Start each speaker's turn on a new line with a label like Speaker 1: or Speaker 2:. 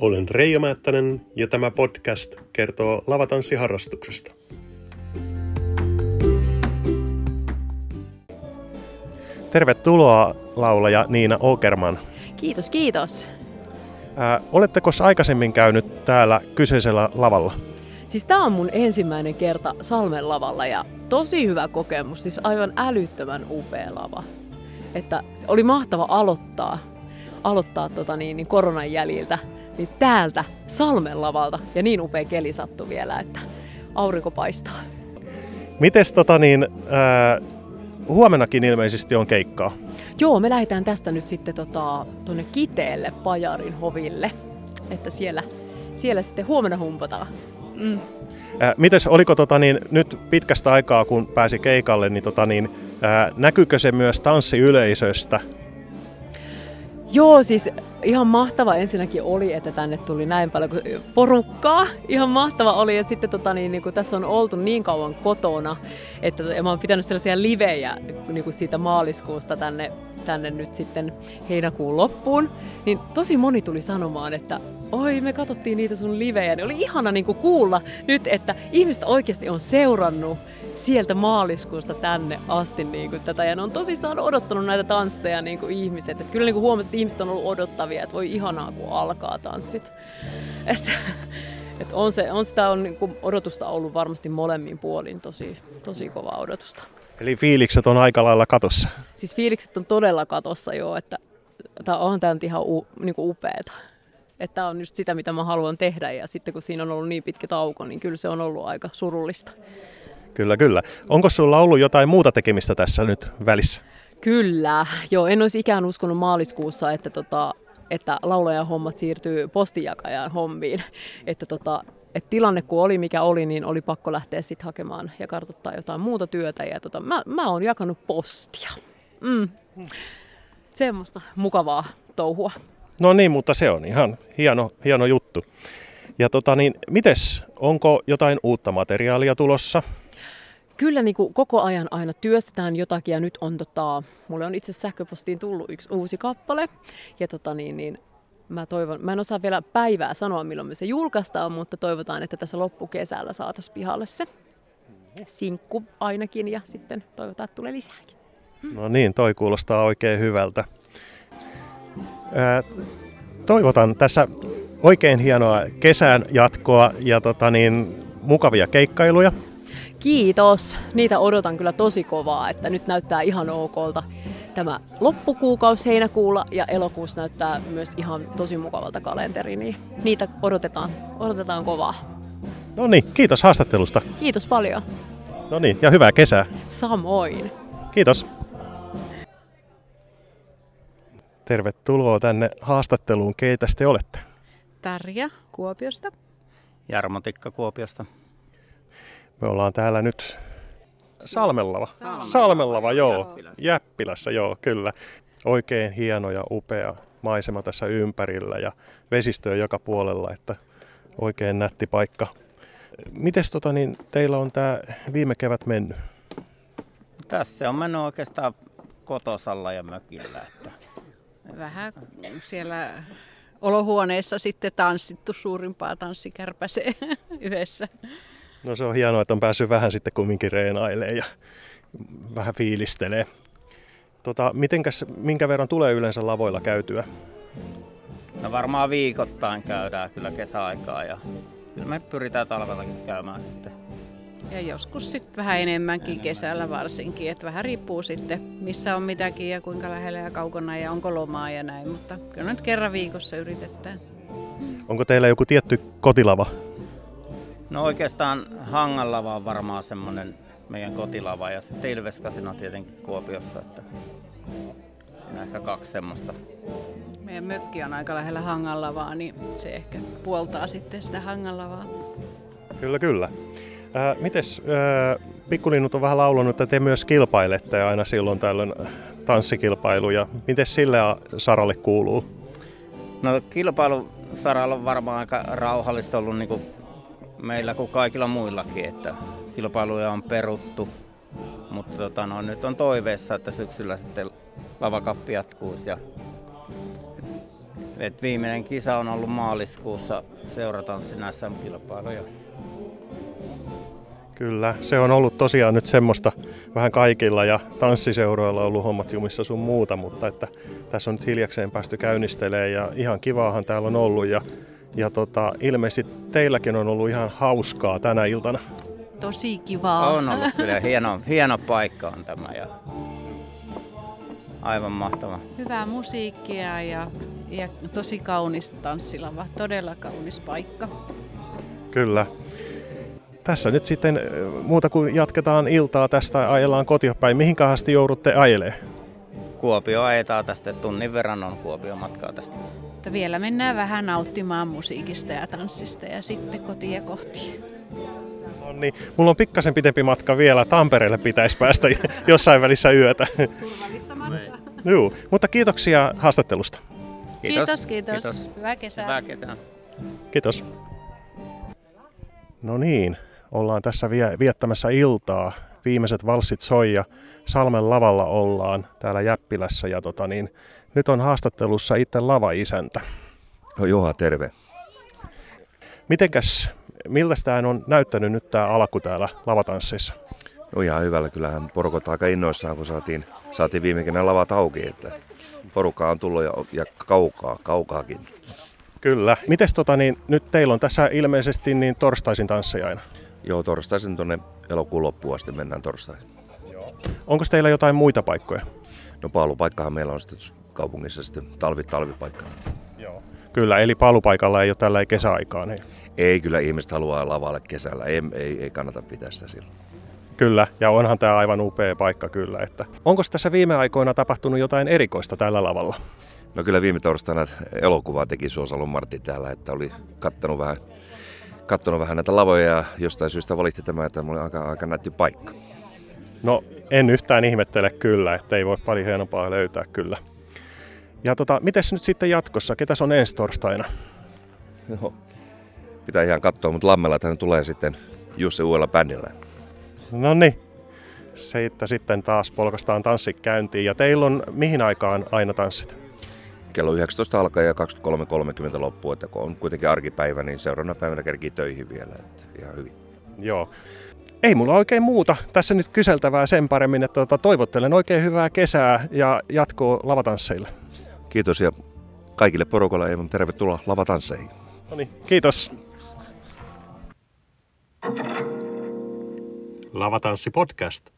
Speaker 1: Olen Reijo Määttänen ja tämä podcast kertoo lavatanssiharrastuksesta. Tervetuloa laulaja Niina Okerman.
Speaker 2: Kiitos, kiitos.
Speaker 1: Ää, oletteko aikaisemmin käynyt täällä kyseisellä lavalla?
Speaker 2: Siis tämä on mun ensimmäinen kerta Salmen lavalla ja tosi hyvä kokemus, siis aivan älyttömän upea lava. Että oli mahtava aloittaa, aloittaa tota niin, niin koronan jäljiltä niin täältä Salmen lavalta ja niin upea keli sattui vielä, että aurinko paistaa.
Speaker 1: Mites tota niin, ää, huomenakin ilmeisesti on keikkaa?
Speaker 2: Joo, me lähdetään tästä nyt sitten tota, tuonne Kiteelle Pajarin hoville, että siellä, siellä sitten huomenna humpataan. Mm.
Speaker 1: Ää, mites, oliko tota niin, nyt pitkästä aikaa, kun pääsi keikalle, niin, tota niin ää, näkyykö se myös tanssiyleisöstä?
Speaker 2: Joo, siis ihan mahtava ensinnäkin oli, että tänne tuli näin paljon porukkaa. Ihan mahtava oli ja sitten tota, niin, niin kun tässä on oltu niin kauan kotona, että ja mä oon pitänyt sellaisia livejä niin kuin siitä maaliskuusta tänne, tänne nyt sitten heinäkuun loppuun, niin tosi moni tuli sanomaan, että oi me katsottiin niitä sun livejä, niin oli ihana niin kuin kuulla nyt, että ihmiset oikeasti on seurannut sieltä maaliskuusta tänne asti niin kuin tätä. Ja ne on tosissaan odottanut näitä tansseja niin kuin ihmiset. Et kyllä niin kuin huomasin, että ihmiset on ollut odottavia, että voi ihanaa kun alkaa tanssit. Et, et on, se, on sitä on niin kuin odotusta ollut varmasti molemmin puolin tosi, tosi kovaa odotusta.
Speaker 1: Eli fiilikset on aika lailla katossa?
Speaker 2: Siis fiilikset on todella katossa jo, että tämä on tämä ihan u, niin kuin upeeta. Että tämä on just sitä, mitä mä haluan tehdä ja sitten kun siinä on ollut niin pitkä tauko, niin kyllä se on ollut aika surullista.
Speaker 1: Kyllä, kyllä. Onko sulla ollut jotain muuta tekemistä tässä nyt välissä?
Speaker 2: Kyllä. Joo, en olisi ikään uskonut maaliskuussa, että, tota, että laulajan hommat siirtyy postijakajan hommiin. Että tota, et tilanne kun oli mikä oli, niin oli pakko lähteä sitten hakemaan ja kartoittaa jotain muuta työtä. Ja tota, mä, mä oon jakanut postia. Mm. Semmoista mukavaa touhua.
Speaker 1: No niin, mutta se on ihan hieno, hieno juttu. Ja tota niin, mites, onko jotain uutta materiaalia tulossa?
Speaker 2: Kyllä niin kuin koko ajan aina työstetään jotakin ja nyt on tota, mulle on itse sähköpostiin tullut yksi uusi kappale ja tota niin, niin mä toivon, mä en osaa vielä päivää sanoa milloin me se julkaistaan, mutta toivotaan, että tässä loppukesällä saataisiin pihalle se sinkku ainakin ja sitten toivotaan, että tulee lisääkin.
Speaker 1: No niin, toi kuulostaa oikein hyvältä. Ää, toivotan tässä oikein hienoa kesän jatkoa ja tota niin, mukavia keikkailuja.
Speaker 2: Kiitos. Niitä odotan kyllä tosi kovaa, että nyt näyttää ihan okolta tämä loppukuukausi heinäkuulla ja elokuussa näyttää myös ihan tosi mukavalta kalenteri, niin niitä odotetaan, odotetaan kovaa.
Speaker 1: No niin, kiitos haastattelusta.
Speaker 2: Kiitos paljon.
Speaker 1: No niin, ja hyvää kesää.
Speaker 2: Samoin.
Speaker 1: Kiitos. Tervetuloa tänne haastatteluun. Keitä te olette?
Speaker 3: Tarja Kuopiosta.
Speaker 4: Jarmo Tikka Kuopiosta.
Speaker 1: Me ollaan täällä nyt Salmellava. Salmellava, Salmellava joo. Jäppilässä. Jäppilässä, joo, kyllä. Oikein hieno ja upea maisema tässä ympärillä ja vesistöä joka puolella, että oikein nätti paikka. Mites tota, niin teillä on tämä viime kevät mennyt?
Speaker 4: Tässä on mennyt oikeastaan kotosalla ja mökillä. Että...
Speaker 3: Vähän siellä olohuoneessa sitten tanssittu suurimpaa tanssikärpäseen yhdessä.
Speaker 1: No se on hienoa, että on päässyt vähän sitten kumminkin reenailemaan ja vähän fiilistelee. Tota, mitenkäs, minkä verran tulee yleensä lavoilla käytyä?
Speaker 4: No varmaan viikoittain käydään kyllä kesäaikaa ja kyllä me pyritään talvellakin käymään sitten.
Speaker 3: Ja joskus sitten vähän enemmänkin Enemmän. kesällä varsinkin, että vähän riippuu sitten missä on mitäkin ja kuinka lähellä ja kaukana ja onko lomaa ja näin, mutta kyllä nyt kerran viikossa yritetään.
Speaker 1: Onko teillä joku tietty kotilava,
Speaker 4: No oikeastaan Hangalla on varmaan semmoinen meidän kotilava ja sitten Ilveskasino tietenkin Kuopiossa, että siinä ehkä kaksi semmoista.
Speaker 3: Meidän mökki on aika lähellä Hangallavaa, niin se ehkä puoltaa sitten sitä Hangallavaa.
Speaker 1: Kyllä, kyllä. Äh, mites, äh, pikkulinnut on vähän laulanut, että te myös kilpailette aina silloin tällöin tanssikilpailuja. Miten sille saralle kuuluu?
Speaker 4: No kilpailu saralla on varmaan aika rauhallista ollut niin kuin meillä kuin kaikilla muillakin, että kilpailuja on peruttu. Mutta tota, no, nyt on toiveessa, että syksyllä sitten lavakappi jatkuisi ja Et viimeinen kisa on ollut maaliskuussa seuratanssin SM-kilpailuja.
Speaker 1: Kyllä, se on ollut tosiaan nyt semmoista vähän kaikilla ja tanssiseuroilla on ollut hommat jumissa sun muuta, mutta että tässä on nyt hiljakseen päästy käynnistelemään ja ihan kivaahan täällä on ollut ja, ja tota, ilmeisesti teilläkin on ollut ihan hauskaa tänä iltana.
Speaker 3: Tosi kivaa.
Speaker 4: On ollut kyllä hieno, hieno paikka on tämä ja aivan mahtava.
Speaker 3: Hyvää musiikkia ja, ja tosi kaunis tanssilava. Todella kaunis paikka.
Speaker 1: Kyllä. Tässä nyt sitten muuta kuin jatketaan iltaa tästä ajellaan kotiopäin. Mihin asti joudutte ajelee?
Speaker 4: Kuopio ajetaan tästä, tunnin verran on Kuopio matkaa tästä.
Speaker 3: Mutta vielä mennään vähän nauttimaan musiikista ja tanssista ja sitten kotia kohti.
Speaker 1: No niin, mulla on pikkasen pitempi matka vielä. Tampereelle pitäisi päästä jossain välissä yötä.
Speaker 3: Turvallista matkaa.
Speaker 1: Joo, mutta kiitoksia haastattelusta.
Speaker 3: Kiitos, kiitos. kiitos. Hyvää kesää.
Speaker 4: Hyvää kesää.
Speaker 1: Kiitos. No niin, ollaan tässä vie- viettämässä iltaa. Viimeiset valssit soi ja Salmen lavalla ollaan täällä Jäppilässä. Ja tota niin, nyt on haastattelussa itse lava-isäntä.
Speaker 5: No Juha, terve.
Speaker 1: Mitenkäs, miltä tämä on näyttänyt nyt tämä alku täällä lavatanssissa?
Speaker 5: No ihan hyvällä, kyllähän porukot aika innoissaan, kun saatiin, saatiin viime kerran lavat auki, että porukkaa on tullut ja, ja kaukaa, kaukaakin.
Speaker 1: Kyllä. Mites tota, niin, nyt teillä on tässä ilmeisesti niin torstaisin tansseja aina?
Speaker 5: Joo, torstaisin tuonne elokuun loppuun asti mennään torstaisin.
Speaker 1: Onko teillä jotain muita paikkoja?
Speaker 5: No paalupaikkahan meillä on sitten kaupungissa sitten talvi, talvipaikka.
Speaker 1: Joo. Kyllä, eli palupaikalla ei ole tällä kesäaikaa. Niin.
Speaker 5: Ei kyllä ihmiset haluaa lavalle kesällä, ei, ei, ei kannata pitää sitä silloin.
Speaker 1: Kyllä, ja onhan tämä aivan upea paikka kyllä. Että. Onko tässä viime aikoina tapahtunut jotain erikoista tällä lavalla?
Speaker 5: No kyllä viime torstaina elokuvaa teki Suosalon Martti täällä, että oli kattonut vähän, kattonut vähän näitä lavoja ja jostain syystä valitti tämä, että oli aika, aika nätti paikka.
Speaker 1: No en yhtään ihmettele kyllä, että ei voi paljon hienompaa löytää kyllä. Ja tota, mites nyt sitten jatkossa? Ketäs on ensi torstaina?
Speaker 5: Joo. Pitää ihan katsoa, mutta Lammella tänne tulee sitten Jussi uudella bändillä.
Speaker 1: No niin. Siitä sitten taas polkastaan tanssit käyntiin. Ja teillä on mihin aikaan aina tanssit?
Speaker 5: Kello 19 alkaa ja 23.30 loppuu, että kun on kuitenkin arkipäivä, niin seuraavana päivänä kerkii töihin vielä. Että ihan hyvin.
Speaker 1: Joo. Ei mulla oikein muuta tässä nyt kyseltävää sen paremmin, että tota, toivottelen oikein hyvää kesää ja jatkoa lavatansseille.
Speaker 5: Kiitos ja kaikille porukalle ei tervetuloa lavatansseihin.
Speaker 1: No niin, kiitos. Lavatanssi podcast.